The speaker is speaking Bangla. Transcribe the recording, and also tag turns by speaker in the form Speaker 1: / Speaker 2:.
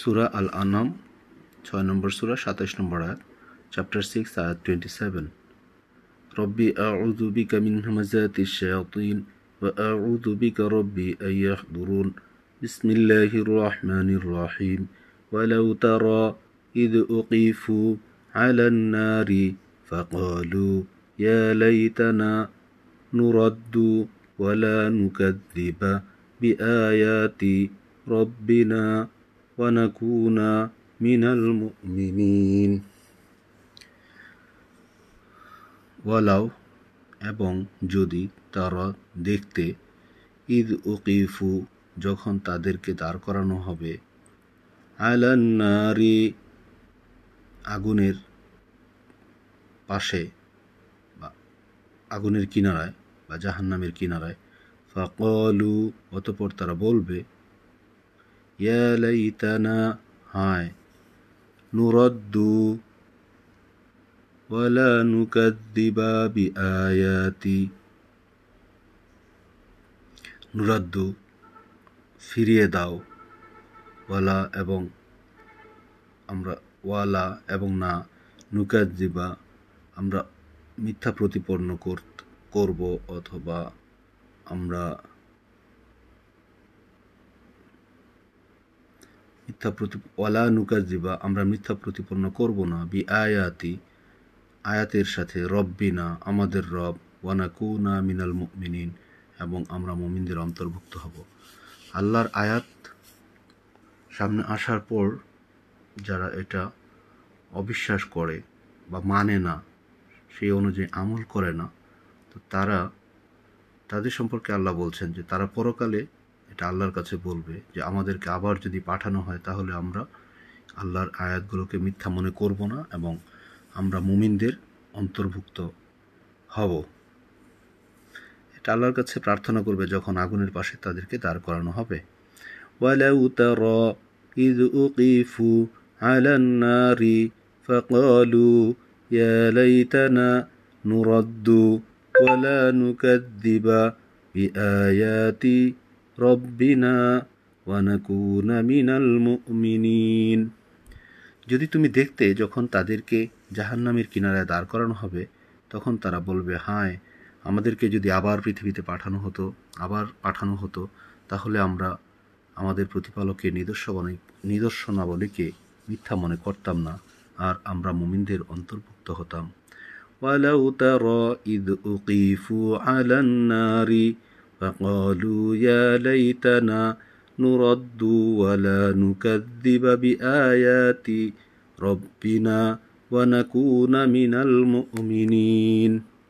Speaker 1: সুরা আল আনাম ছয় নম্বর সুরা সাতাশ নম্বর আয়াত চ্যাপ্টার সিক্স আয়াত টোয়েন্টি সেভেন ربي أعوذ بك من همزات الشياطين وأعوذ بك ربي أن يحضرون بسم الله الرحمن الرحيم ولو ترى إذ أقيفوا على النار فقالوا يا ليتنا نرد ولا نكذب بآيات ربنا ونكون من المؤمنين ওয়ালাও এবং যদি তারা দেখতে ঈদ উকিফু যখন তাদেরকে দাঁড় করানো হবে আলান্নারি আগুনের পাশে বা আগুনের কিনারায় বা জাহান্নামের কিনারায় ফাকলু অতপর তারা বলবে ইয়ালাইতানা হায় নুরদ্দু ولا نكذب بآيات নুরাদ্দু ফিরিয়ে দাও ওয়ালা এবং আমরা ওয়ালা এবং না নুকাদ্দিবা আমরা মিথ্যা প্রতিপন্ন করব অথবা আমরা মিথ্যা প্রতি ওয়ালা নুকাদ্দিবা আমরা মিথ্যা প্রতিপন্ন করব না। বি আয়াতি, আয়াতের সাথে, রব্বিনা, আমাদের রব ওয়ানাকুনা মিনাল মুমিনিন, এবং আমরা মুমিনদের অন্তর্ভুক্ত হব। আল্লাহর আয়াত সামনে আসার পর যারা এটা অবিশ্বাস করে বা মানে না, সেই অনুযায়ী আমল করে না, তো তারা, তাদের সম্পর্কে আল্লাহ বলছেন যে তারা পরকালে এটা আল্লাহর কাছে বলবে যে আমাদেরকে আবার যদি পাঠানো হয় তাহলে আমরা আল্লাহর আয়াতগুলোকে মিথ্যা মনে করব না এবং আমরা মুমিনদের অন্তর্ভুক্ত হব এটা আল্লাহর কাছে প্রার্থনা করবে যখন আগুনের পাশে তাদেরকে দাঁড় করানো হবে ولو ترى إذ أقيفوا على النار فقالوا يا ليتنا نرد ولا نكذب بآيات রব্বিনা ওয়ানাকুনা মিনাল মুমিনিন। যদি তুমি দেখতে যখন তাদেরকে জাহান্নামের কিনারায় দাঁড় করানো হবে, তখন তারা বলবে, হায়, আমাদেরকে যদি আবার পৃথিবীতে পাঠানো হতো, আবার পাঠানো হতো, তাহলে আমরা আমাদের প্রতিপালকের নিদর্শন নিদর্শনাবলীকে মিথ্যা মনে করতাম না, আর আমরা মুমিনদের অন্তর্ভুক্ত হতাম। ওয়ালাউ তারা ইদ উকিফু আলান্নারি فقالوا يا ليتنا نرد ولا نكذب بآيات ربنا ونكون من المؤمنين.